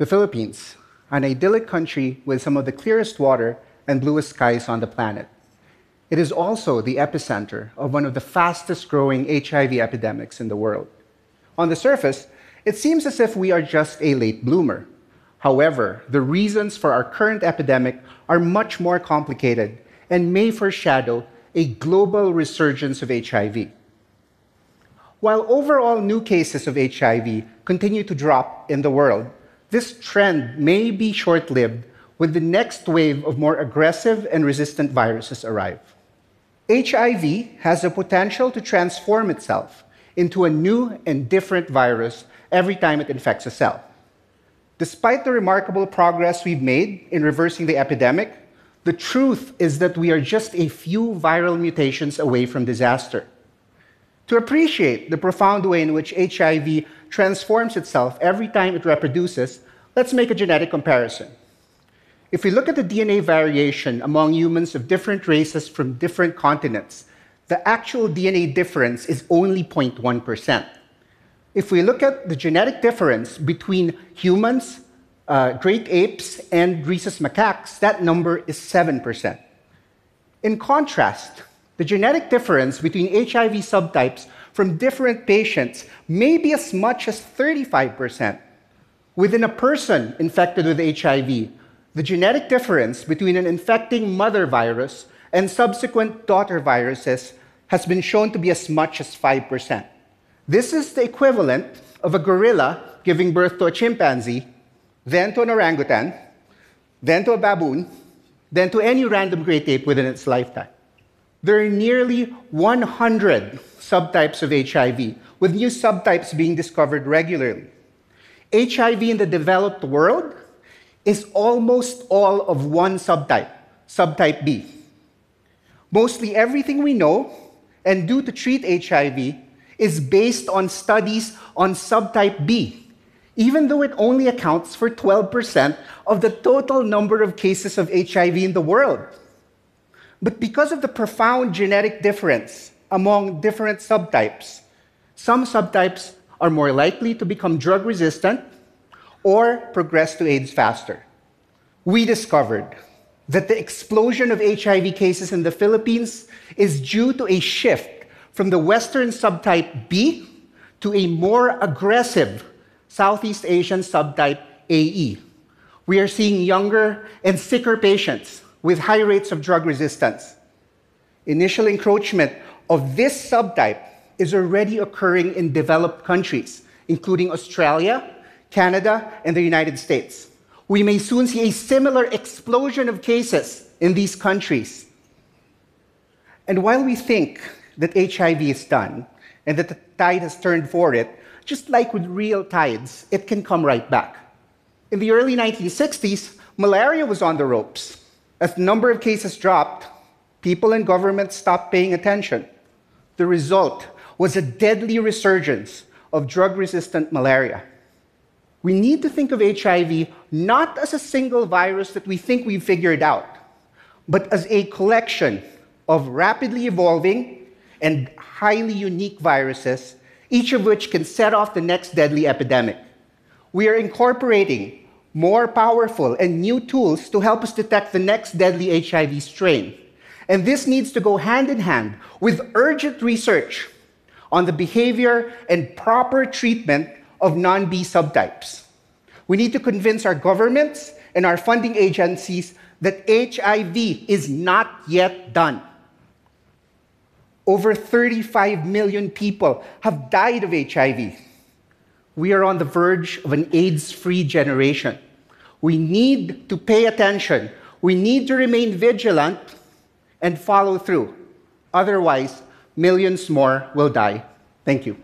The Philippines, an idyllic country with some of the clearest water and bluest skies on the planet. It is also the epicenter of one of the fastest growing HIV epidemics in the world. On the surface, it seems as if we are just a late bloomer. However, the reasons for our current epidemic are much more complicated and may foreshadow a global resurgence of HIV. While overall new cases of HIV continue to drop in the world, this trend may be short lived when the next wave of more aggressive and resistant viruses arrive. HIV has the potential to transform itself into a new and different virus every time it infects a cell. Despite the remarkable progress we've made in reversing the epidemic, the truth is that we are just a few viral mutations away from disaster. To appreciate the profound way in which HIV transforms itself every time it reproduces, let's make a genetic comparison. If we look at the DNA variation among humans of different races from different continents, the actual DNA difference is only 0.1%. If we look at the genetic difference between humans, uh, great apes, and rhesus macaques, that number is 7%. In contrast, the genetic difference between HIV subtypes from different patients may be as much as 35%. Within a person infected with HIV, the genetic difference between an infecting mother virus and subsequent daughter viruses has been shown to be as much as 5%. This is the equivalent of a gorilla giving birth to a chimpanzee, then to an orangutan, then to a baboon, then to any random great ape within its lifetime. There are nearly 100 subtypes of HIV, with new subtypes being discovered regularly. HIV in the developed world is almost all of one subtype, subtype B. Mostly everything we know and do to treat HIV is based on studies on subtype B, even though it only accounts for 12% of the total number of cases of HIV in the world. But because of the profound genetic difference among different subtypes, some subtypes are more likely to become drug resistant or progress to AIDS faster. We discovered that the explosion of HIV cases in the Philippines is due to a shift from the Western subtype B to a more aggressive Southeast Asian subtype AE. We are seeing younger and sicker patients with high rates of drug resistance. Initial encroachment of this subtype is already occurring in developed countries, including Australia, Canada, and the United States. We may soon see a similar explosion of cases in these countries. And while we think that HIV is done and that the tide has turned for it, just like with real tides, it can come right back. In the early 1960s, malaria was on the ropes. As the number of cases dropped, people and governments stopped paying attention. The result was a deadly resurgence of drug resistant malaria. We need to think of HIV not as a single virus that we think we've figured out, but as a collection of rapidly evolving and highly unique viruses, each of which can set off the next deadly epidemic. We are incorporating more powerful and new tools to help us detect the next deadly HIV strain. And this needs to go hand in hand with urgent research on the behavior and proper treatment of non B subtypes. We need to convince our governments and our funding agencies that HIV is not yet done. Over 35 million people have died of HIV. We are on the verge of an AIDS free generation. We need to pay attention. We need to remain vigilant and follow through. Otherwise, millions more will die. Thank you.